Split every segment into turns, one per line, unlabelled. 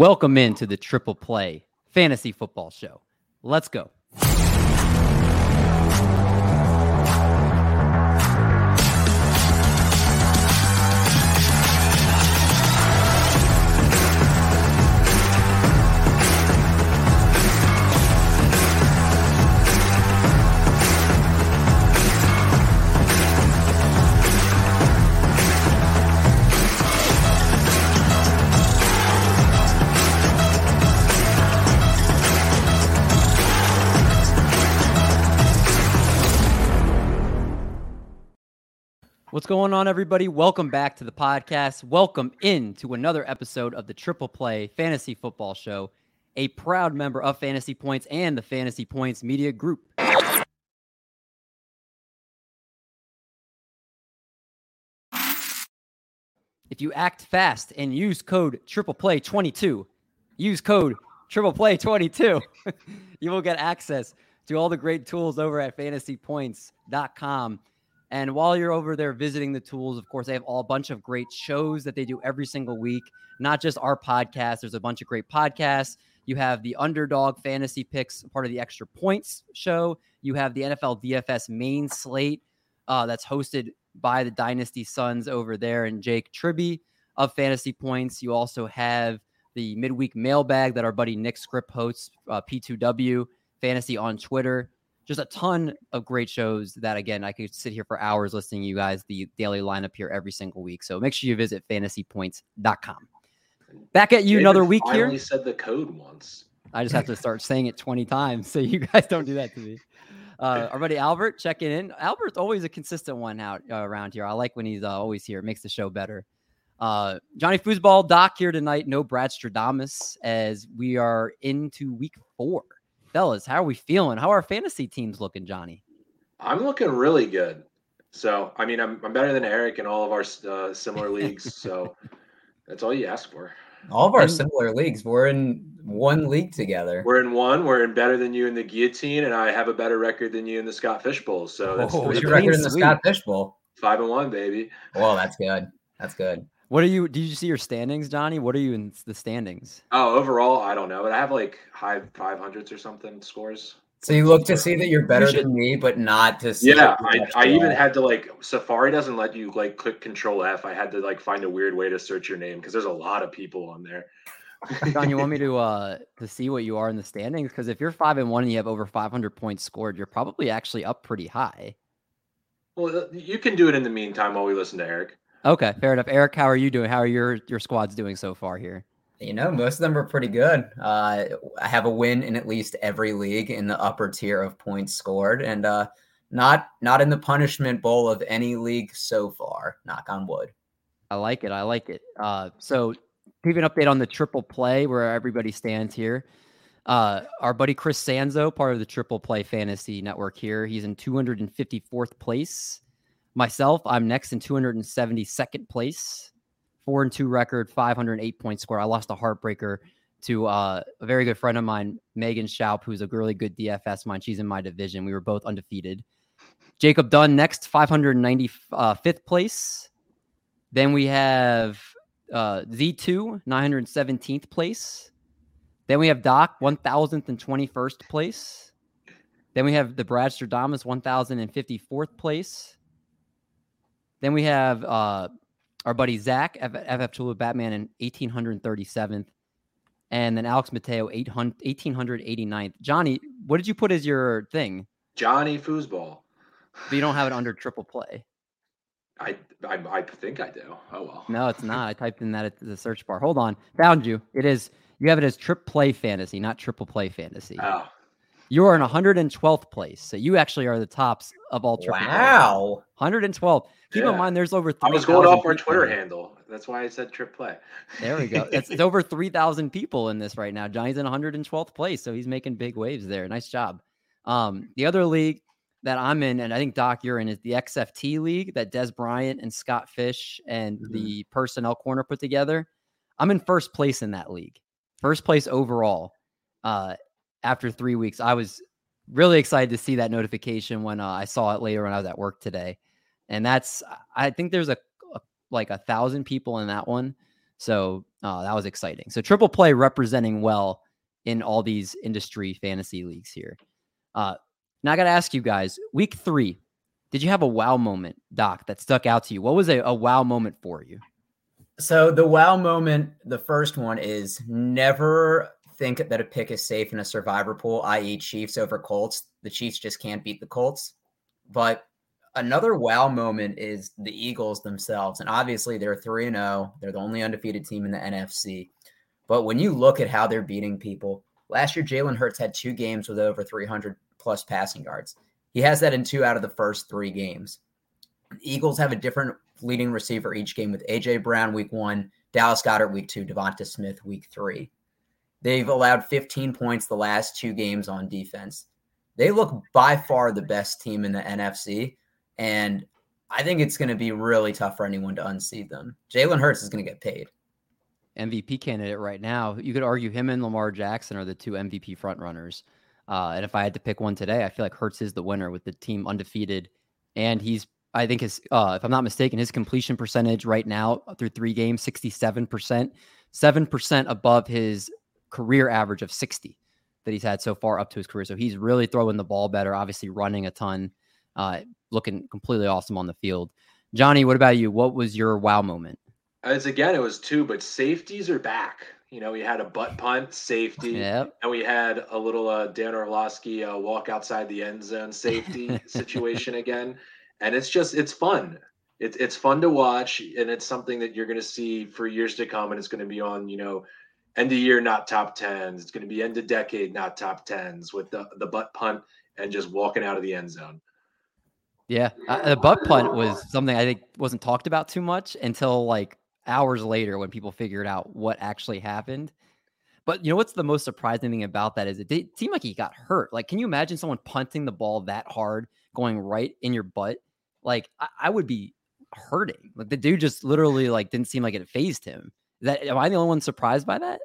Welcome into the Triple Play Fantasy Football Show. Let's go. Going on, everybody? Welcome back to the podcast. Welcome in to another episode of the Triple Play Fantasy Football Show, a proud member of Fantasy Points and the Fantasy Points Media Group. If you act fast and use code Triple Play 22, use code Triple Play 22, you will get access to all the great tools over at fantasypoints.com. And while you're over there visiting the tools, of course, they have all a bunch of great shows that they do every single week, not just our podcast. There's a bunch of great podcasts. You have the underdog fantasy picks, part of the extra points show. You have the NFL DFS main slate uh, that's hosted by the Dynasty Sons over there and Jake Tribbey of Fantasy Points. You also have the midweek mailbag that our buddy Nick Script hosts, uh, P2W Fantasy on Twitter just a ton of great shows that again I could sit here for hours listening to you guys the daily lineup here every single week. So make sure you visit fantasypoints.com. Back at you
David
another week
finally
here.
said the code once.
I just have to start saying it 20 times so you guys don't do that to me. Uh, our buddy Albert checking in. Albert's always a consistent one out uh, around here. I like when he's uh, always here. It makes the show better. Uh, Johnny Foosball Doc here tonight. No Brad Stradamus as we are into week four fellas, how are we feeling? How are our fantasy teams looking, Johnny?
I'm looking really good. So, I mean, I'm, I'm better than Eric in all of our uh, similar leagues. So, that's all you ask for.
All of our and, similar leagues. We're in one league together.
We're in one. We're in better than you in the guillotine, and I have a better record than you in the Scott Fish Bowl. So,
that's oh, what's your record in the. Scott Fish Bowl?
Five and one, baby.
Well, that's good. That's good.
What are you? Did you see your standings, Johnny? What are you in the standings?
Oh, overall, I don't know, but I have like high five hundreds or something scores.
So you look to see that you're better you than me, but not to see.
Yeah, I, I even had to like Safari doesn't let you like click Control F. I had to like find a weird way to search your name because there's a lot of people on there.
John, you want me to uh to see what you are in the standings? Because if you're five and one and you have over 500 points scored, you're probably actually up pretty high.
Well, you can do it in the meantime while we listen to Eric.
Okay, fair enough. Eric, how are you doing? How are your your squads doing so far here?
You know, most of them are pretty good. Uh, I have a win in at least every league in the upper tier of points scored, and uh, not not in the punishment bowl of any league so far. Knock on wood.
I like it. I like it. Uh, so, give an update on the triple play where everybody stands here. Uh, our buddy Chris Sanzo, part of the Triple Play Fantasy Network here, he's in 254th place. Myself, I'm next in 272nd place, four and two record, 508 point score. I lost a heartbreaker to uh, a very good friend of mine, Megan Schaup, who's a really good DFS mine. She's in my division. We were both undefeated. Jacob Dunn next, 595th uh, place. Then we have uh, Z2, 917th place. Then we have Doc, 1021st place. Then we have the Brad Stradamus, 1054th place. Then we have uh, our buddy Zach, FF Tula Batman, in 1837th. And then Alex Mateo, 1889th. Johnny, what did you put as your thing?
Johnny Foosball.
But you don't have it under triple play.
I, I, I think I do. Oh well.
No, it's not. I typed in that at the search bar. Hold on, found you. It is. You have it as triple play fantasy, not triple play fantasy.
Oh,
you are in 112th place. So you actually are the tops of all triple.
Wow.
112. Keep yeah. in mind, there's over. 3,
I was going off our Twitter handle. That's why I said trip play.
There we go. it's, it's over 3,000 people in this right now. Johnny's in 112th place, so he's making big waves there. Nice job. Um, the other league that I'm in, and I think Doc, you're in, is the XFT league that Des Bryant and Scott Fish and mm-hmm. the personnel corner put together. I'm in first place in that league, first place overall. Uh, after three weeks. I was really excited to see that notification when uh, I saw it later when I was at work today. And that's, I think there's a, a like a thousand people in that one. So uh, that was exciting. So triple play representing well in all these industry fantasy leagues here. Uh, now I got to ask you guys, week three, did you have a wow moment, Doc, that stuck out to you? What was a, a wow moment for you?
So the wow moment, the first one is never think that a pick is safe in a survivor pool, i.e., Chiefs over Colts. The Chiefs just can't beat the Colts. But another wow moment is the Eagles themselves. And obviously, they're 3 0. They're the only undefeated team in the NFC. But when you look at how they're beating people, last year, Jalen Hurts had two games with over 300 plus passing yards. He has that in two out of the first three games. Eagles have a different leading receiver each game with AJ Brown week one, Dallas Goedert week two, Devonta Smith week three. They've allowed 15 points the last two games on defense. They look by far the best team in the NFC. And I think it's going to be really tough for anyone to unseat them. Jalen Hurts is going to get paid.
MVP candidate right now. You could argue him and Lamar Jackson are the two MVP frontrunners. Uh, and if I had to pick one today, I feel like Hurts is the winner with the team undefeated. And he's, I think his, uh, if I'm not mistaken, his completion percentage right now through three games, 67%, 7% above his career average of 60 that he's had so far up to his career. So he's really throwing the ball better, obviously running a ton, uh, looking completely awesome on the field. Johnny, what about you? What was your wow moment?
As again, it was two, but safeties are back. You know, we had a butt punt safety,
yep.
and we had a little uh, Dan Orlovsky uh, walk outside the end zone safety situation again. And it's just it's fun. It's it's fun to watch, and it's something that you're going to see for years to come, and it's going to be on you know end of year not top tens. It's going to be end of decade not top tens with the the butt punt and just walking out of the end zone.
Yeah, uh, the butt punt was something I think wasn't talked about too much until like hours later when people figured out what actually happened. But you know what's the most surprising thing about that is it did seem like he got hurt. Like, can you imagine someone punting the ball that hard, going right in your butt? Like, I, I would be hurting. Like the dude just literally like didn't seem like it phased him. Is that am I the only one surprised by that?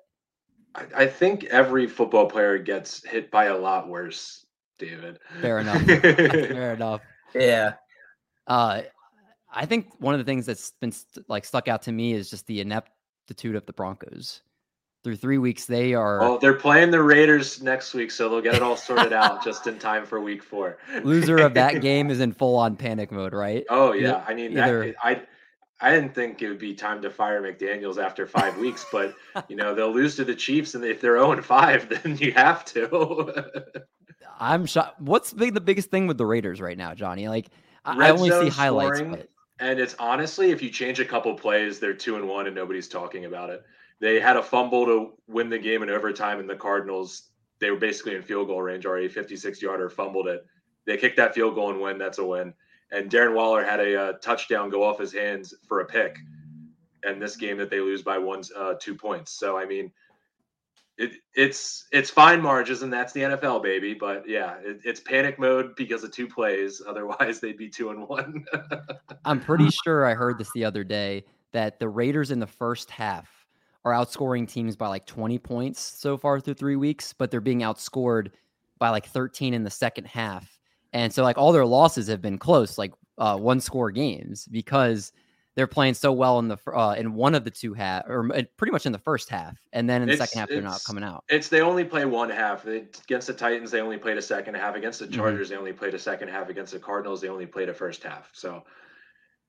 I, I think every football player gets hit by a lot worse, David.
Fair enough. Fair enough.
Yeah.
Uh, I think one of the things that's been st- like stuck out to me is just the ineptitude of the Broncos. Through three weeks, they are.
Oh, they're playing the Raiders next week, so they'll get it all sorted out just in time for Week Four.
Loser of that game is in full on panic mode, right?
Oh yeah, I mean, either... that, I I didn't think it would be time to fire McDaniels after five weeks, but you know they'll lose to the Chiefs, and if they're zero oh and five, then you have to.
I'm shocked. What's big, the biggest thing with the Raiders right now, Johnny? Like I only see highlights, scoring,
and it's honestly, if you change a couple plays, they're two and one, and nobody's talking about it. They had a fumble to win the game in overtime, and the Cardinals they were basically in field goal range, already, 56 yarder fumbled it. They kicked that field goal and win. That's a win. And Darren Waller had a, uh, touchdown go off his hands for a pick, and this game that they lose by one uh, two points. So I mean, it, it's it's fine margins, and that's the NFL, baby. But yeah, it, it's panic mode because of two plays. Otherwise, they'd be two and one.
I'm pretty sure I heard this the other day that the Raiders in the first half are outscoring teams by like 20 points so far through three weeks, but they're being outscored by like 13 in the second half. And so like all their losses have been close, like uh, one score games because they're playing so well in the uh, in one of the two half or pretty much in the first half, and then in the it's, second half they're not coming out.
It's they only play one half. They, against the Titans, they only played a second half. Against the mm-hmm. Chargers, mm-hmm. they only played a second half. Against the Cardinals, they only played a first half. So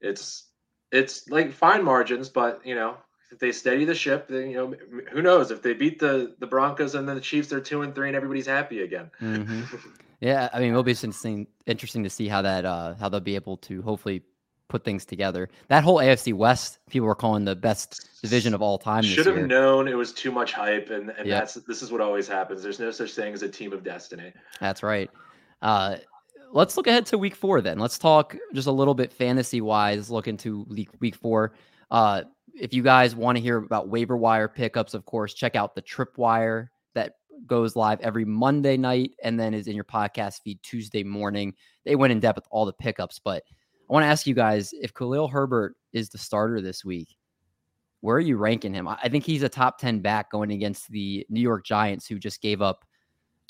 it's it's like fine margins, but you know if they steady the ship, then you know who knows if they beat the the Broncos and then the Chiefs, they're two and three and everybody's happy again.
Mm-hmm. yeah, I mean it'll be interesting interesting to see how that uh how they'll be able to hopefully put things together. That whole AFC West, people were calling the best division of all time.
Should have known it was too much hype, and and yep. that's this is what always happens. There's no such thing as a team of destiny.
That's right. Uh, let's look ahead to week four then. Let's talk just a little bit fantasy wise. Look into week week four. Uh, if you guys want to hear about waiver wire pickups, of course, check out the Tripwire that goes live every Monday night and then is in your podcast feed Tuesday morning. They went in depth with all the pickups, but I want to ask you guys if Khalil Herbert is the starter this week, where are you ranking him? I think he's a top 10 back going against the New York Giants, who just gave up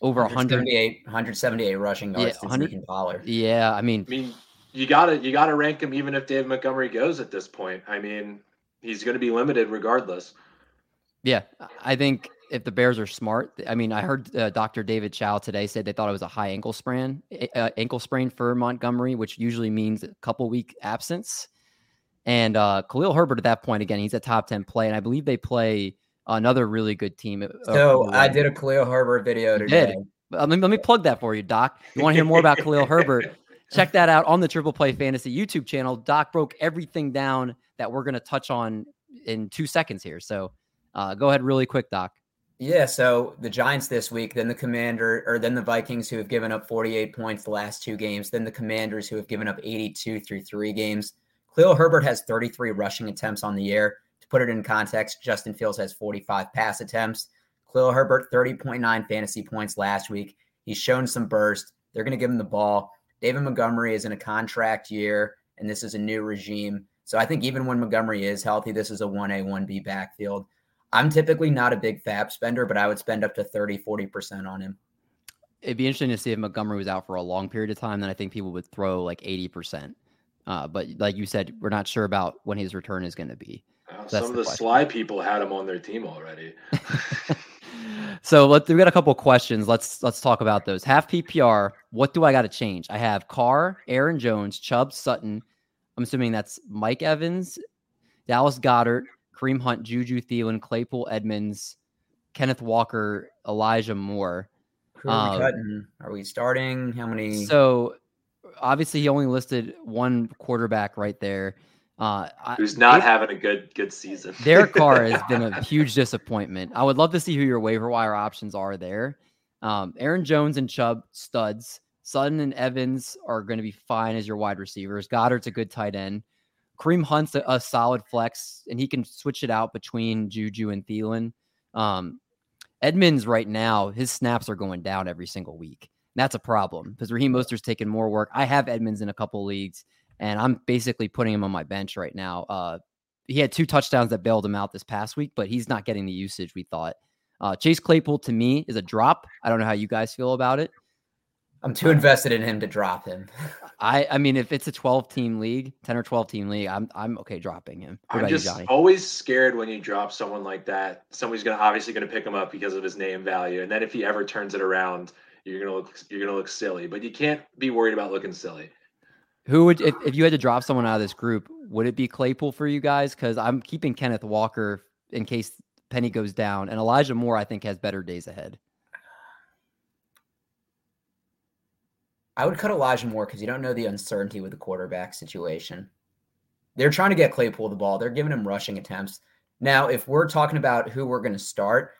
over 178,
178 rushing yards yeah, to Pollard.
Yeah, I mean,
I mean, you gotta you gotta rank him even if David Montgomery goes at this point. I mean, he's going to be limited regardless.
Yeah, I think if the Bears are smart, I mean, I heard uh, Dr. David Chao today said they thought it was a high ankle sprain, uh, ankle sprain for Montgomery, which usually means a couple week absence. And uh, Khalil Herbert at that point, again, he's a top 10 play. And I believe they play another really good team.
So I did a Khalil Herbert video today. Did.
Let me, let me plug that for you, Doc. You want to hear more about Khalil Herbert? Check that out on the Triple Play Fantasy YouTube channel. Doc broke everything down that we're going to touch on in two seconds here. So uh, go ahead really quick, Doc.
Yeah, so the Giants this week, then the Commander, or then the Vikings who have given up 48 points the last two games, then the Commanders who have given up 82 through three games. Cleo Herbert has 33 rushing attempts on the year. To put it in context, Justin Fields has 45 pass attempts. Khalil Herbert, 30.9 fantasy points last week. He's shown some burst. They're going to give him the ball. David Montgomery is in a contract year, and this is a new regime. So I think even when Montgomery is healthy, this is a 1A, 1B backfield. I'm typically not a big fab spender, but I would spend up to 30, 40% on him.
It'd be interesting to see if Montgomery was out for a long period of time. Then I think people would throw like 80%. Uh, but like you said, we're not sure about when his return is going to be.
Well, some of the, the sly people had him on their team already.
so let we got a couple questions. Let's let's talk about those. Half PPR. What do I got to change? I have Carr, Aaron Jones, Chubb, Sutton. I'm assuming that's Mike Evans, Dallas Goedert, Kareem Hunt, Juju Thielen, Claypool Edmonds, Kenneth Walker, Elijah Moore.
Who are we um, cutting? Are we starting? How many?
So obviously he only listed one quarterback right there. Uh,
Who's not having a good good season?
their Carr has been a huge disappointment. I would love to see who your waiver wire options are there. Um, Aaron Jones and Chubb studs. Sutton and Evans are going to be fine as your wide receivers. Goedert's a good tight end. Kareem Hunt's a, a, solid flex, and he can switch it out between Juju and Thielen. Um, Edmonds right now, his snaps are going down every single week. That's a problem because Raheem Mostert's taking more work. I have Edmonds in a couple leagues, and I'm basically putting him on my bench right now. Uh, he had two touchdowns that bailed him out this past week, but he's not getting the usage we thought. Uh, Chase Claypool to me is a drop. I don't know how you guys feel about it.
I'm too invested in him to drop him.
I I mean, if it's a 12 team league, 10 or 12 team league, I'm I'm okay dropping him.
What I'm just you, always scared when you drop someone like that. Somebody's gonna obviously gonna pick him up because of his name value, and then if he ever turns it around, you're gonna look you're gonna look silly. But you can't be worried about looking silly.
Who would if, if you had to drop someone out of this group? Would it be Claypool for you guys? Because I'm keeping Kenneth Walker in case Penny goes down, and Elijah Moore I think has better days ahead.
I would cut Elijah Moore because you don't know the uncertainty with the quarterback situation. They're trying to get Claypool the ball. They're giving him rushing attempts. Now, if we're talking about who we're going to start,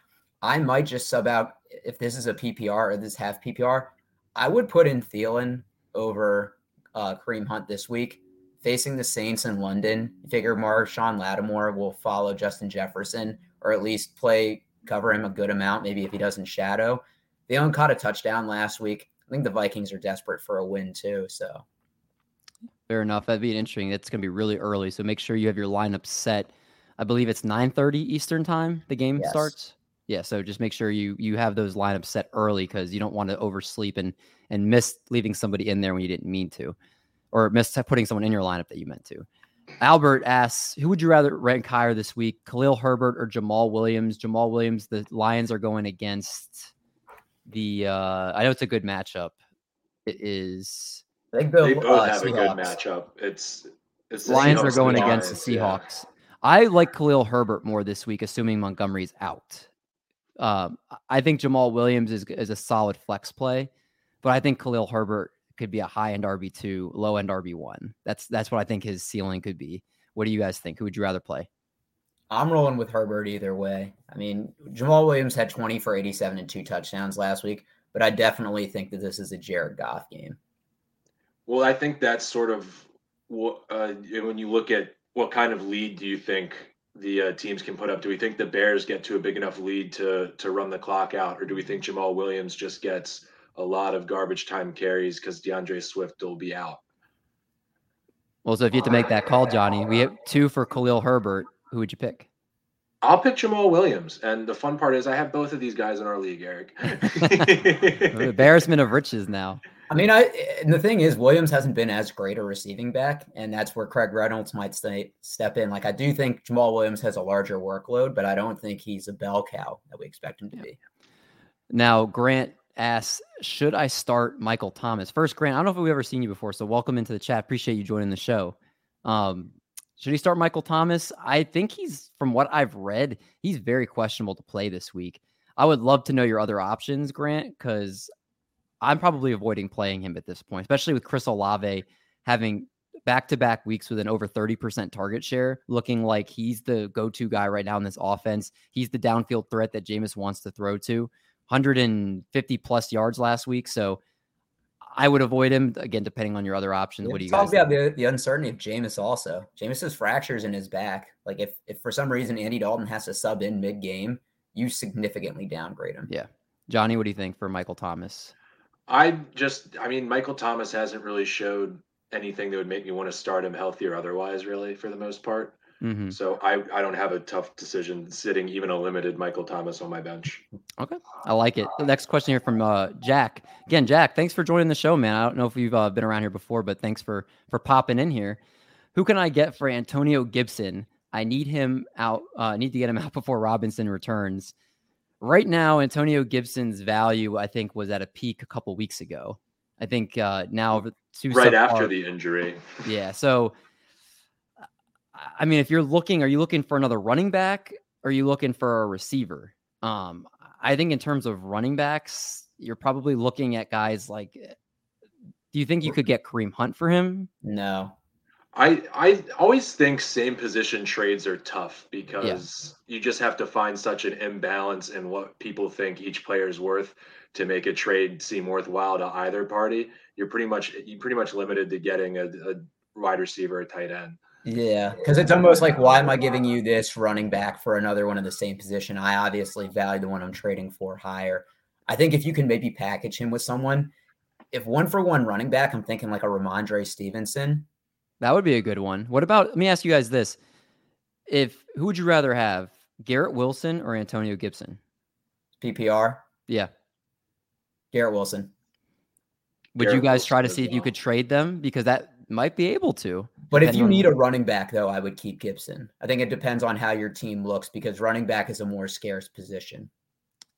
I might just sub out if this is a PPR or this half PPR. I would put in Thielen over uh, Kareem Hunt this week, facing the Saints in London. You figure Marshon Lattimore will follow Justin Jefferson, or at least play cover him a good amount. Maybe if he doesn't shadow. They only caught a touchdown last week. I think the Vikings are desperate for a win too. So
fair enough. That'd be interesting. It's going to be really early, so make sure you have your lineup set. I believe it's 9:30 Eastern time. The game yes. starts. Yeah, so just make sure you you have those lineups set early because you don't want to oversleep and and miss leaving somebody in there when you didn't mean to, or miss putting someone in your lineup that you meant to. Albert asks, who would you rather rank higher this week, Khalil Herbert or Jamaal Williams? Jamaal Williams, the Lions are going against the uh I know it's a good matchup. It is.
I think they both uh, have Seahawks. a good matchup. It's, it's
Lions are going against the Seahawks. Yeah. I like Khalil Herbert more this week, assuming Montgomery's out. Um, I think Jamaal Williams is is a solid flex play, but I think Khalil Herbert could be a high end RB two, low end RB one. That's that's what I think his ceiling could be. What do you guys think? Who would you rather play?
I'm rolling with Herbert either way. I mean, Jamaal Williams had 20 for 87 and two touchdowns last week, but I definitely think that this is a Jared Goff game.
Well, I think that's sort of what uh, when you look at what kind of lead do you think the uh, teams can put up? Do we think the Bears get to a big enough lead to to run the clock out, or do we think Jamaal Williams just gets a lot of garbage time carries because D'Andre Swift will be out?
Well, so if you have to make that call, Johnny, we have two for Khalil Herbert who would you pick?
I'll pick Jamaal Williams. And the fun part is I have both of these guys in our league, Eric.
Embarrassment of riches now.
I mean, I and the thing is, Williams hasn't been as great a receiving back, and that's where Craig Reynolds might stay, step in. Like, I do think Jamaal Williams has a larger workload, but I don't think he's a bell cow that we expect him to be.
Now, Grant asks, should I start Michael Thomas? First, Grant, I don't know if we've ever seen you before, so welcome into the chat. Appreciate you joining the show. Um, should he start Michael Thomas? I think he's, from what I've read, he's very questionable to play this week. I would love to know your other options, Grant, because I'm probably avoiding playing him at this point, especially with Chris Olave having back to back weeks with an over 30% target share, looking like he's the go to guy right now in this offense. He's the downfield threat that Jameis wants to throw to. 150 plus yards last week. So I would avoid him again, depending on your other options. what do you
guys?
Talk
about the, the uncertainty of Jameis also. Jameis's fractures in his back. Like if if for some reason Andy Dalton has to sub in mid game, you significantly downgrade him.
Yeah, Johnny, what do you think for Michael Thomas?
I just, I mean, Michael Thomas hasn't really showed anything that would make me want to start him healthy or otherwise, really, for the most part. Mm-hmm. So I, I don't have a tough decision sitting even a limited Michael Thomas on my bench.
Okay, I like it. The next question here from uh, Jack. Again, Jack, thanks for joining the show, man. I don't know if you've uh, been around here before, but thanks for for popping in here. Who can I get for Antonio Gibson? I need him out. Uh, I need to get him out before Robinson returns right now, Antonio Gibson's value, I think, was at a peak a couple weeks ago. I think uh, now
two right after the injury.
Yeah. So, I mean, if you're looking, are you looking for another running back? Or are you looking for a receiver? Um, I think in terms of running backs, you're probably looking at guys like. Do you think you could get Kareem Hunt for him?
No.
I I always think same position trades are tough because yeah. you just have to find such an imbalance in what people think each player is worth to make a trade seem worthwhile to either party. You're pretty much you pretty much limited to getting a, a wide receiver, a tight end.
Yeah, because it's almost like, why am I giving you this running back for another one in the same position? I obviously value the one I'm trading for higher. I think if you can maybe package him with someone, if one for one running back, I'm thinking like a Rhamondre Stevenson
that would be a good one. What about? Let me ask you guys this: If who would you rather have, Garrett Wilson or Antonio Gibson?
PPR.
Yeah.
Garrett Wilson.
Would Garrett you guys Wilson try to see if you could trade them because that might be able to?
But if you need a running back, though, I would keep Gibson. I think it depends on how your team looks because running back is a more scarce position.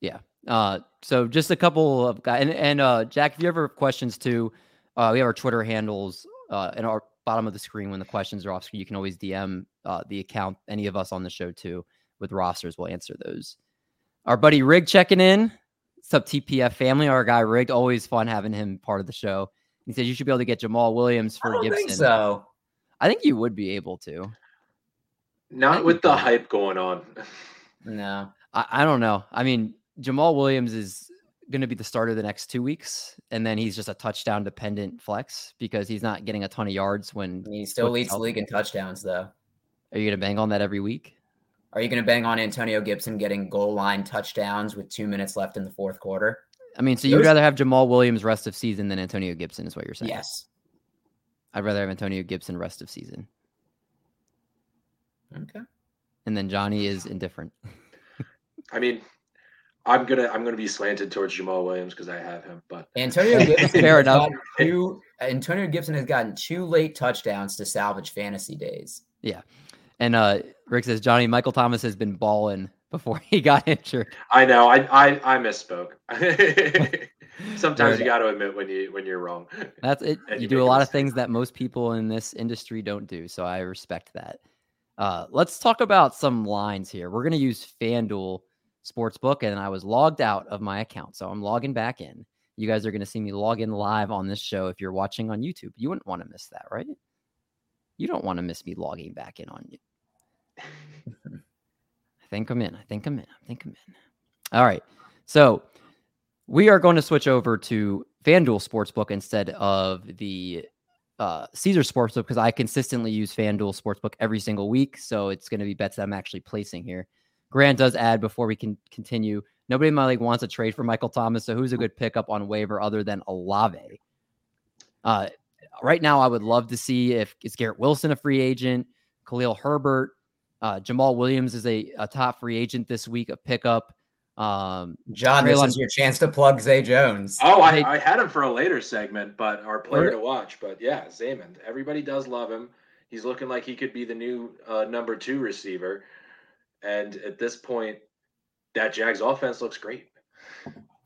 Yeah. Uh, so just a couple of guys, and, and uh, Jack, if you ever have questions too, uh, we have our Twitter handles uh, and our bottom of the screen when the questions are off screen. You can always DM uh, the account, any of us on the show too, with rosters. We'll answer those. Our buddy Rig checking in. What's up, TPF family? Our guy Rig, always fun having him part of the show. He says you should be able to get Jamaal Williams for I Gibson.
so
I think you would be able to.
Not with the hype going on.
no,
I, I don't know. I mean, Jamal Williams is going to be the starter the next two weeks, and then he's just a touchdown dependent flex because he's not getting a ton of yards when
he still leads the league in touchdowns. Though,
are you going to bang on that every week?
Are you going to bang on Antonio Gibson getting goal line touchdowns with two minutes left in the fourth quarter?
I mean, so you'd rather have Jamaal Williams rest of season than Antonio Gibson, is what you're saying?
Yes.
I'd rather have Antonio Gibson rest of season.
Okay.
And then Johnny is indifferent.
I mean, I'm gonna I'm gonna be slanted towards Jamaal Williams because I have him. But
Antonio Gibson, fair enough. Two, Antonio Gibson has gotten two late touchdowns to salvage fantasy days.
Yeah, and uh, Rick says Johnny Michael Thomas has been balling before he got injured.
I know. I I, I misspoke. Sometimes you got to admit when you when you're wrong.
That's it. You, you do a lot of things that most people in this industry don't do, so I respect that. Uh, let's talk about some lines here. We're going to use FanDuel Sportsbook, and I was logged out of my account. So I'm logging back in. You guys are going to see me log in live on this show if you're watching on YouTube. You wouldn't want to miss that, right? You don't want to miss me logging back in on you. I think I'm in. I think I'm in. I think I'm in. All right. So we are going to switch over to FanDuel Sportsbook instead of the uh, Caesar Sportsbook because I consistently use FanDuel Sportsbook every single week. So it's going to be bets that I'm actually placing here. Grant does add before we can continue. Nobody in my league wants a trade for Michael Thomas. So who's a good pickup on waiver other than Olave? Uh, right now, I would love to see if is Garrett Wilson a free agent, Khalil Herbert, uh, Jamaal Williams is a, a top free agent this week, a pickup. Um,
John, this is your chance to plug Zay Jones.
Oh, I, I had him for a later segment, but our player
Where-
to watch. But yeah, Zaymond. Everybody does love him. He's looking like he could be the new uh, number two receiver. And at this point, that Jags offense looks great.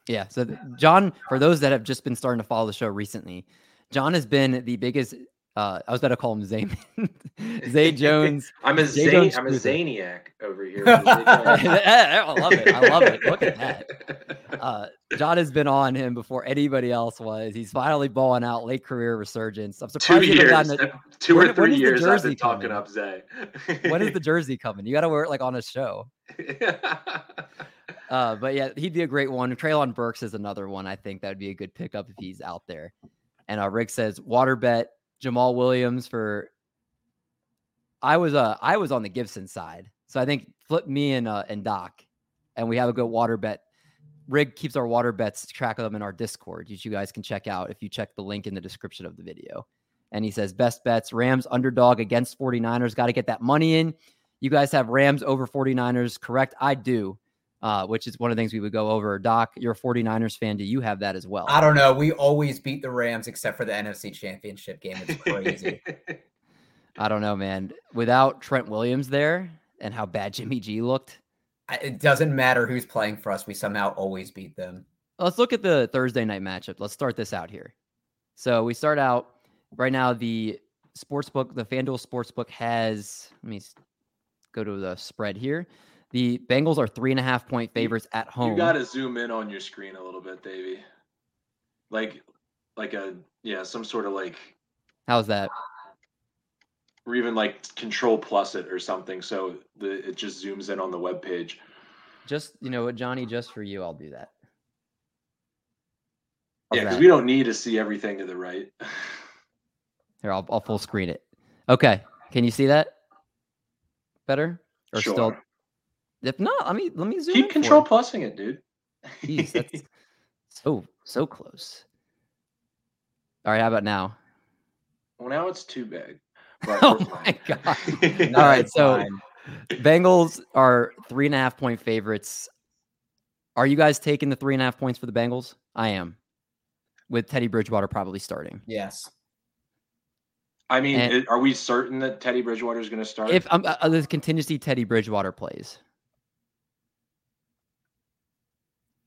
Yeah. So John, for those that have just been starting to follow the show recently, John has been the biggest. Uh, I was about to call him Zay, Zay Jones.
I'm a Zane,
Jones
I'm a. Zaniac over here. the Zay.
I love it. I love it. Look at that. Uh, John has been on him before anybody else was. He's finally balling out, late career resurgence. I'm surprised haven't
years,
gotten a-
two or
when
three
the
years I've
jersey
been talking
coming?
up Zay.
when is the jersey coming? You got to wear it like on a show. Uh, but yeah, he'd be a great one. Treylon Burks is another one. I think that would be a good pickup if he's out there. And uh, Rick says water bet Jamaal Williams for. I was uh I was on the Gibson side, so I think flip me and uh and Doc, and we have a good water bet. Rig keeps our water bets track of them in our Discord, which you guys can check out if you check the link in the description of the video. And he says best bets Rams underdog against 49ers. Got to get that money in. You guys have Rams over 49ers, correct? I do uh, which is one of the things we would go over. Doc, you're a 49ers fan. Do you have that as well?
I don't know. We always beat the Rams except for the NFC Championship game. It's crazy.
I don't know, man. Without Trent Williams there and how bad Jimmy G looked,
it doesn't matter who's playing for us. We somehow always beat them.
let's look at the Thursday night matchup. Let's start this out here. So we start out right now. The sportsbook, the FanDuel sportsbook has. Let me go to the spread here. The Bengals are three and a half point favorites at home.
You got to zoom in on your screen a little bit, Davey. Like, like a yeah, some sort of like,
How's that?
or even like Control Plus it or something, so the it just zooms in on the web page.
Just you know what, Johnny. Just for you, I'll do that. How's
Yeah, because we don't need to see everything to the right.
Here, I'll, I'll full screen it. Okay. Can you see that better? Or
sure.
still? If not, let me let me zoom.
Keep
in for
Control
it.
Plusing it, dude.
Jeez, that's so so close. All right. How about now?
well, now it's too big. But
Oh my
fine.
God. All right, so-
fine.
Bengals are three and a half point favorites. Are you guys taking the three and a half points for the Bengals? I am. With Teddy Bridgewater probably starting.
yes.
I mean,
And-
are we certain that Teddy Bridgewater is going to start?
If um, uh, the contingency Teddy Bridgewater plays,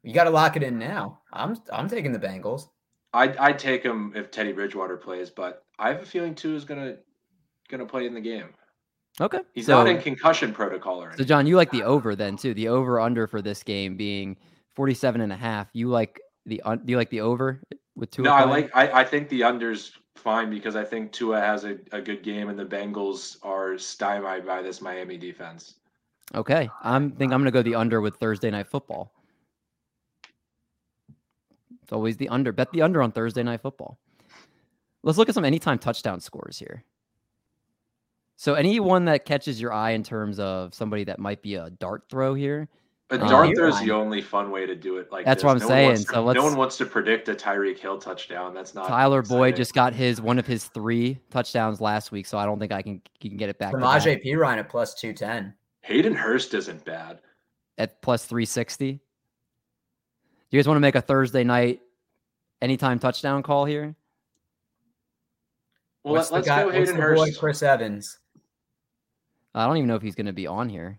You got to lock it in now. I'm I'm taking the Bengals.
I'd, I'd take him if Teddy Bridgewater plays, but I have a feeling Tua is going to going to play in the game.
okay.
He's
so,
not in concussion protocol or anything. So.
John, you like the over then too. The over under for this game being 47 and a half. You like the do you like the over with two?
No, I like. I, I think the under's fine because I think Tua has a, a good game and the Bengals are stymied by this Miami defense.
Okay. I'm think I'm going to go the under with Thursday night football. It's always the under. Bet the under on Thursday night football. Let's look at some anytime touchdown scores here. So anyone that catches your eye in terms of somebody that might be a dart throw here.
But
Um,
dart throw
is
the only fun way to do it. Like
That's
this.
what I'm
No
saying,
to-
so let's-
no one wants to predict a Tyreek Hill touchdown. That's not
Tyler Boyd just got his one of his three touchdowns last week, so I don't think I can he can get it back to back
Samaje Perine at plus two ten.
Hayden Hurst isn't bad.
at plus 360. Do you guys want to make a Thursday night anytime touchdown call here?
Well,
what's
let's
guy?
go
what's
Hayden
the boy,
Hurst.
Chris Evans.
I don't even know if he's going to be on here.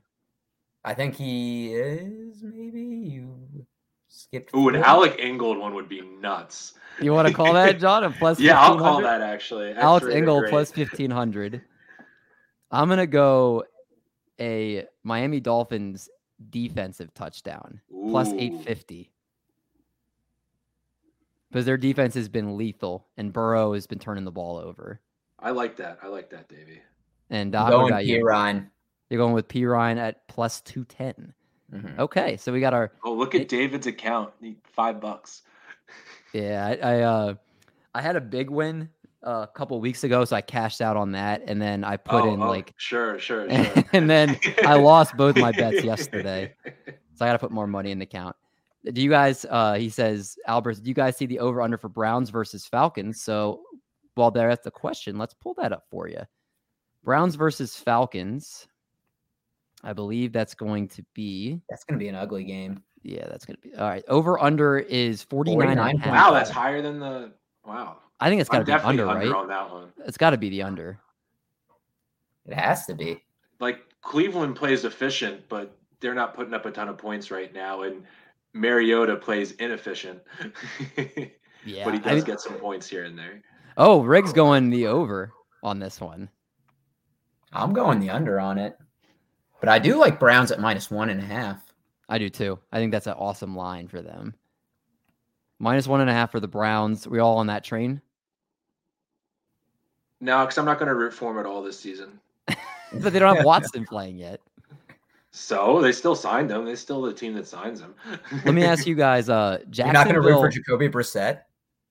I think he is. Maybe you skipped.
Ooh, an
forward.
Alec Ingold one would be nuts.
You want to call that, John? A plus
Yeah, I'll call that actually.
Alex
X-rated
Engel plus 1500. I'm going to go a Miami Dolphins defensive touchdown
Ooh.
850. Because their defense has been lethal and Burrow has been turning the ball over.
I like that. I like that, Davey.
And
I'm
Doc, what
going P
you?
Ryan.
You're going with Perine at plus 210.
Mhm.
Okay, so we got our
Oh, look
It-
at David's account. Need Five bucks.
yeah. I, I uh I had a big win uh, a couple weeks ago, so I cashed out on that, and then I put
Oh,
in
oh,
like,
sure, sure, sure.
and then I lost both my bets yesterday, so I got to put more money in the account. Do you guys? uh He says, Albert, do you guys see the over under for Browns versus Falcons? So while they're at the question, let's pull that up for you. Browns versus Falcons. I believe that's going to be.
That's going to be an ugly game.
Yeah, that's going to be. All right. Over under is 49.
49
and a half.
Wow, that's higher than the wow.
I think it's got to be
definitely
under,
under
right?
on that one.
It's got to be the under.
It has to be.
Like Cleveland plays efficient, but they're not putting up a ton of points right now, and Mariota plays inefficient.
Yeah.
but he does
mean-
get some points here and there.
oh, Riggs going the over on this one.
I'm going the under on it. But I do like Browns at minus one and a half.
I do too. I think that's an awesome line for them. Minus one and a half for the Browns. We all on that train?
No, because I'm not going to root for him at all this season.
But they don't have Watson playing yet.
So they still signed him. They're still the team that signs him.
Let me ask you guys. Uh,
You're not going to root for Jacoby Brissett?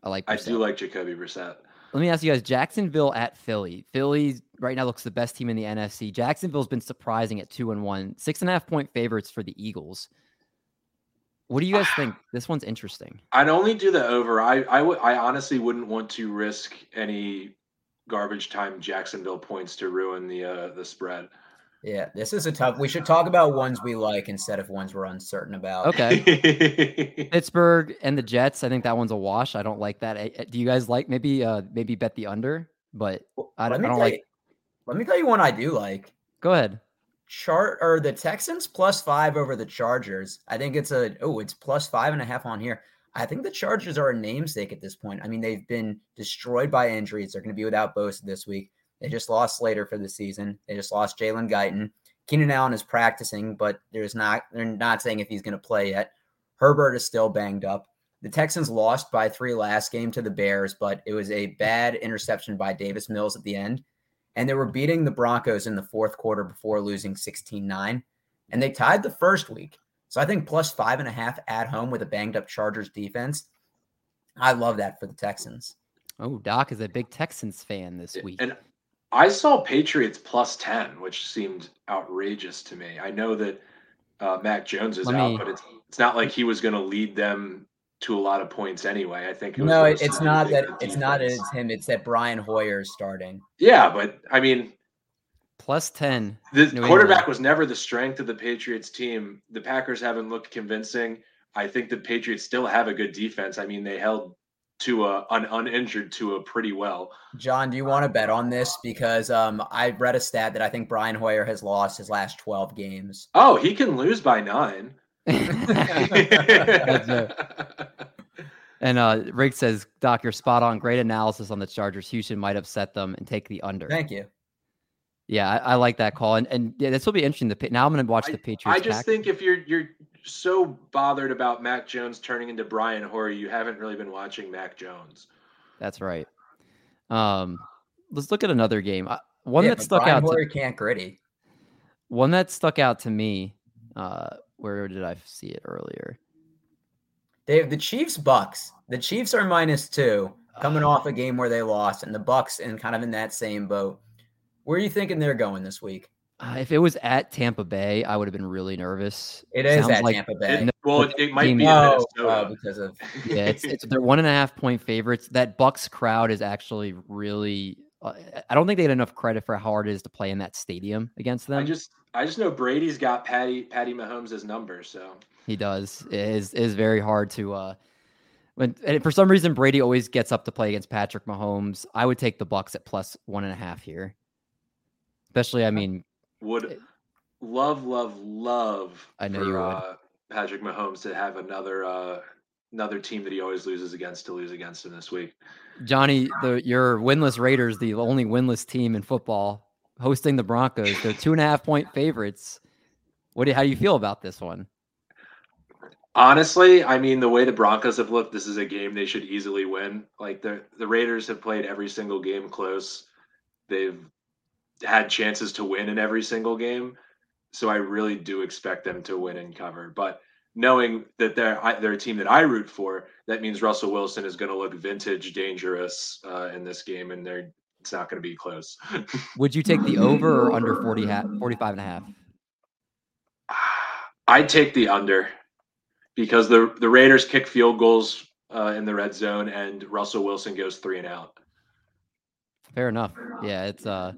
I like.
I do like Jacoby Brissett.
Let me ask you guys. Jacksonville at Philly. Philly right now looks the best team in the NFC. Jacksonville's been surprising at two and one, six and a half point favorites for the Eagles. What do you guys think? This one's interesting.
I'd only do the over. I I would I honestly wouldn't want to risk any garbage time Jacksonville points to ruin the uh the spread.
Yeah, this is a tough. We should talk about ones we like instead of ones we're uncertain about.
Okay. Pittsburgh and the Jets. I think that one's a wash. I don't like that. Do you guys like maybe uh maybe bet the under? But
Well,
I don't, I don't
tell
like.
you- let me tell you one I do like.
Go ahead.
Chart or the Texans plus five over the Chargers. I think it's a oh, it's plus five and a half on here. I think the Chargers are a namesake at this point. I mean, they've been destroyed by injuries. They're going to be without Bosa this week. They just lost Slater for the season. They just lost Jalen Guyton. Keenan Allen is practicing, but there's not. They're not saying if he's going to play yet. Herbert is still banged up. The Texans lost by three last game to the Bears, but it was a bad interception by Davis Mills at the end. And they were beating the Broncos in the fourth quarter before losing 16 9. And they tied the first week. So I think plus five and a half at home with a banged up Chargers defense. I love that for the Texans.
Oh, Doc is a big Texans fan this week.
And I saw Patriots plus 10, which seemed outrageous to me. I know that uh, Mac Jones is
Let
out,
me-
but it's it's not like he was going to lead them to a lot of points anyway. I think it was
No, it's not that
could
it's not that it's him. It's that Brian Hoyer is starting.
Yeah, but I mean,
Plus 10.
the
New
quarterback
England.
was never the strength of the Patriots team. The Packers haven't looked convincing. I think the Patriots still have a good defense. I mean, they held to a un, uninjured to a pretty well.
John, do you want to bet on this? Because um, I read a stat that I think Brian Hoyer has lost his last 12 games.
Oh, he can lose by nine.
And uh, Rick says, Doc, you're spot on. Great analysis on the Chargers. Houston might upset them and take the under.
Thank you.
Yeah, I, I like that call. And and yeah, this will be interesting. The now I'm going to watch the Patriots.
I just
Pack-
think if you're you're so bothered about Mac Jones turning into Brian Hoyer, you haven't really been watching Mac Jones.
that's right. Um, let's look at another game. Uh, One
Yeah,
that stuck
Brian
out. To,
Hoyer can't gritty.
one that stuck out to me. Uh, where did I see it earlier?
They have the Chiefs Bucks. The Chiefs are minus two, coming off a game where they lost, and the Bucks in kind of in that same boat. Where are you thinking they're going this week?
Uh, if it was at Tampa Bay, I would have been really nervous.
It is
Sounds
at
like-
Tampa Bay.
It- well, it, it might be in
Oh, uh, because of
yeah, it's it's they're one and a half point favorites. That Bucks crowd is actually really. Uh, I don't think they get enough credit for how hard it is to play in that stadium against them.
I just I just know Brady's got Patty Patty Mahomes' number, so
He does. It is it is very hard to uh when and for some reason Brady always gets up to play against Patrick Mahomes. I would take the Bucks at plus one and a half here. Especially, I mean,
would love love love
I know
for,
you would.
Uh, Patrick Mahomes to have another uh another team that he always loses against to lose against him this week.
Johnny, the your winless Raiders, the only winless team in football, hosting the Broncos. They're two and a half point favorites. What do how do you feel about this one?
Honestly, I mean the way the Broncos have looked, this is a game they should easily win. Like the the Raiders have played every single game close. They've had chances to win in every single game. So I really do expect them to win and cover. But knowing that they're I- they're a team that I root for, that means Russell Wilson is going to look vintage, dangerous uh, in this game, and they're it's not going to be close.
Would you take the over or under 40 ha- 45 and a half?
I'd take the under because the the Raiders kick field goals uh, in the red zone, and Russell Wilson goes three and out.
Fair enough. Yeah, it's uh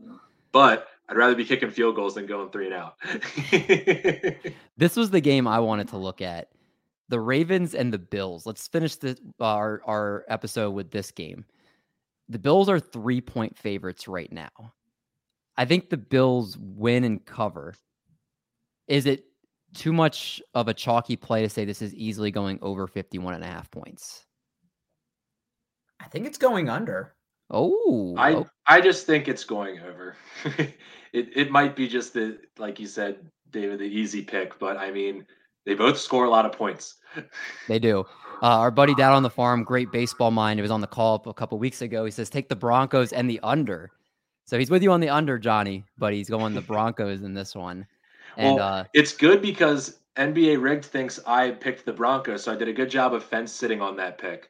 But I'd rather be kicking field goals than going three and out.
this was the game I wanted to look at. The Ravens and the Bills. Let's finish the, our our episode with this game. The Bills are three point favorites right now. I think the Bills win and cover. Is it too much of a chalky play to say this is easily going over 51 and a half points?
I think it's going under.
Oh,
I
oh.
I just think it's going over. it it might be just the like you said, David, the easy pick, but I mean they both score a lot of points.
they do. Uh, our buddy down on the farm, great baseball mind, he was on the call up a couple weeks ago. He says take the Broncos and the under. So he's with you on the under, Johnny, but he's going the Broncos in this one. And
well,
uh,
it's good because NBA rigged thinks I picked the Broncos, so I did a good job of fence sitting on that pick.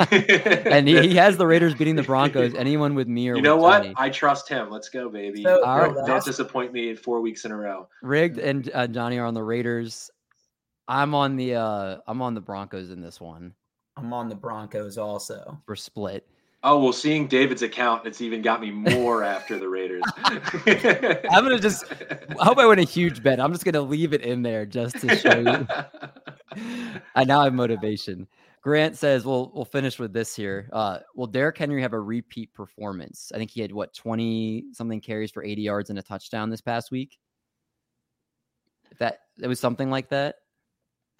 and he, he, has the Raiders beating the Broncos. Anyone with me or
you know what?
Johnny.
I trust him. Let's go, baby.
So,
don't, don't disappoint me in four weeks in a row.
Rigged and uh, Johnny are on the Raiders. I'm on the uh I'm on the Broncos in this one.
I'm on the Broncos also.
We're split.
Oh well, seeing David's account, it's even got me more after the Raiders.
I'm gonna just. I hope I win a huge bet. I'm just gonna leave it in there just to show you. I now have motivation. Grant says, "We'll we'll finish with this here. Uh, will Derrick Henry have a repeat performance? I think he had what 20 something carries for 80 yards and a touchdown this past week. If that it was something like that.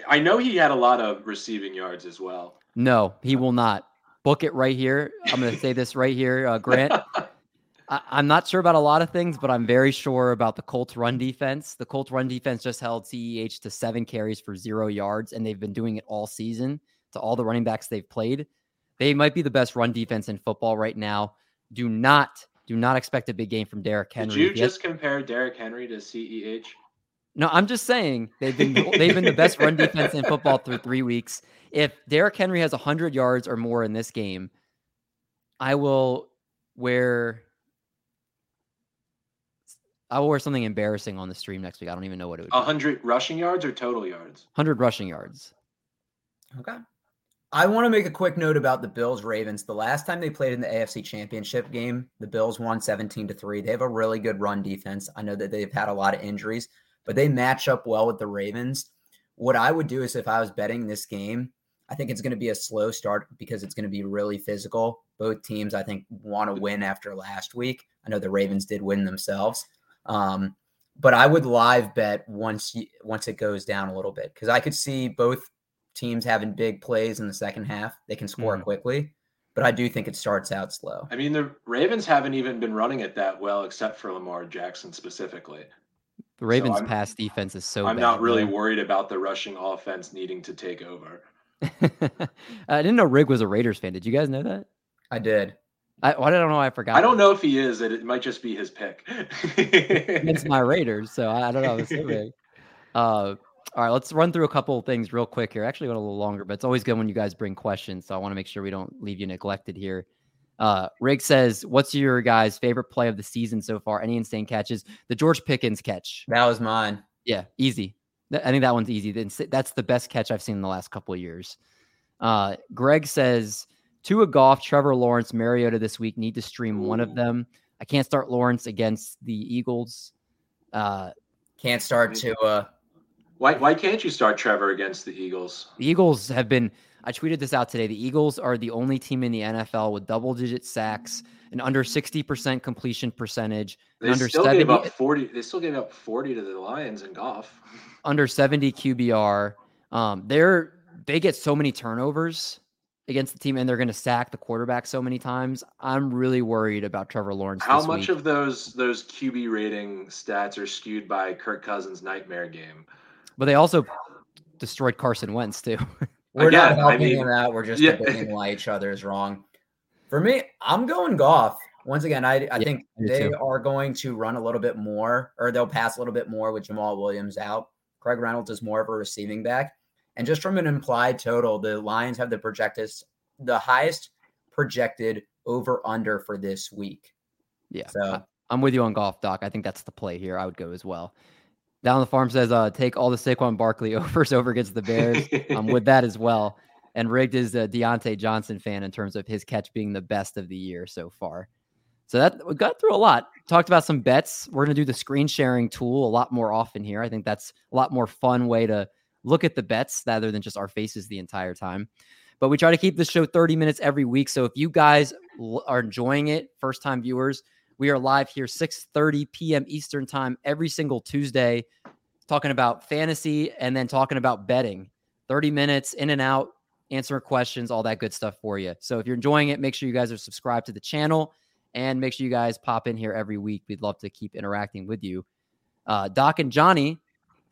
I know he had a lot of receiving yards as well.
No, he will not. Book it right here. I'm going to say this right here, uh, Grant. I, am not sure about a lot of things, but I'm very sure about the Colts run defense. The Colts run defense just held CEH to seven carries for zero yards, and they've been doing it all season to all the running backs they've played. They might be the best run defense in football right now. Do not, do not expect a big game from Derrick Henry.
Did you just compare Derrick Henry to CEH?
No, I'm just saying they've been they've been the best run defense in football through three weeks. If Derrick Henry has 100 yards or more in this game, I will wear I will wear something embarrassing on the stream next week. I don't even know what it would be.
100 rushing yards or total yards?
100 rushing yards.
Okay. I want to make a quick note about the Bills Ravens. The last time they played in the AFC Championship game, the Bills won 17 to 3. They have a really good run defense. I know that they've had a lot of injuries, but they match up well with the Ravens. What I would do is if I was betting this game, I think it's going to be a slow start because it's going to be really physical. Both teams, I think, want to win after last week. I know the Ravens did win themselves, um, but I would live bet once you, once it goes down a little bit because I could see both teams having big plays in the second half. They can score mm. quickly, but I do think it starts out slow.
I mean, the Ravens haven't even been running it that well, except for Lamar Jackson specifically.
The Ravens' so pass defense is so.
I'm
bad,
not really worried about the rushing offense needing to take over.
I didn't know Rig was a Raiders fan. Did you guys know that?
I did.
I, I don't know. I forgot.
I don't know if he is. It, might just be his pick.
it's my Raiders, so I, don't know. It's so big. Uh, all right, let's run through a couple of things real quick here. Actually, went a little longer, but it's always good when you guys bring questions. So I want to make sure we don't leave you neglected here. Uh, Rig says, "What's your guys' favorite play of the season so far? Any insane catches? The George Pickens catch.
That was mine.
Yeah, easy. I think that one's easy. That's the best catch I've seen in the last couple of years. Uh, Greg says, Tua Goff, Trevor Lawrence, Mariota this week need to stream one of them. I can't start Lawrence against the Eagles. Uh,
can't start Tua.
Why, why can't you start Trevor against the Eagles?
The Eagles have been, I tweeted this out today. The Eagles are the only team in the NFL with double digit sacks and under 60% completion percentage.
They
under
still 70, gave up 40. They still gave up 40 to the Lions and Goff.
Under 70 QBR. Um, they're they get so many turnovers against the team and they're going to sack the quarterback so many times. I'm really worried about Trevor Lawrence.
How much
week.
of those those QB rating stats are skewed by Kirk Cousins' nightmare game?
But they also destroyed Carson Wentz too.
We're Again, not helping I mean, him out. We're just yeah. debating why each other is wrong. For me, I'm going Goff. Once again, I, I yeah, think they too. are going to run a little bit more, or they'll pass a little bit more with Jamaal Williams out. Craig Reynolds is more of a receiving back. And just from an implied total, the Lions have the projected the highest projected over under for this week.
Yeah. So I'm with you on Goff, Doc. I think that's the play here. I would go as well. Down the farm says, uh, take all the Saquon Barkley overs over against the Bears. I'm with that as well. And Rigged is a Diontae Johnson fan in terms of his catch being the best of the year so far. So that we got through a lot. Talked about some bets. We're gonna do the screen sharing tool a lot more often here. I think that's a lot more fun way to look at the bets rather than just our faces the entire time. But we try to keep the show 30 minutes every week. So if you guys are enjoying it, first time viewers, we are live here 6:30 p.m. Eastern time every single Tuesday talking about fantasy and then talking about betting. 30 minutes in and out, answering questions, all that good stuff for you. So if you're enjoying it, make sure you guys are subscribed to the channel and make sure you guys pop in here every week. We'd love to keep interacting with you. Uh, Doc and Johnny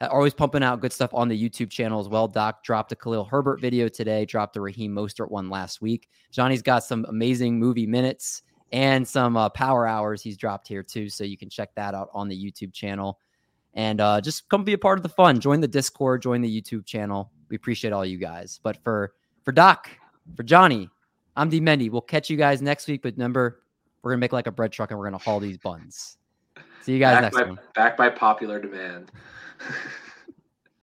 are always pumping out good stuff on the YouTube channel as well. Doc dropped a Khalil Herbert video today, dropped a Raheem Mostert one last week. Johnny's got some amazing movie minutes and some uh, power hours he's dropped here too. So you can check that out on the YouTube channel. And uh, just come be a part of the fun. Join the Discord, join the YouTube channel. We appreciate all you guys. But for for Doc, for Johnny, I'm D Mendy. We'll catch you guys next week. But remember, we're gonna make like a bread truck and we're gonna haul these buns. See you guys
back
next
by,
time.
Back by popular demand.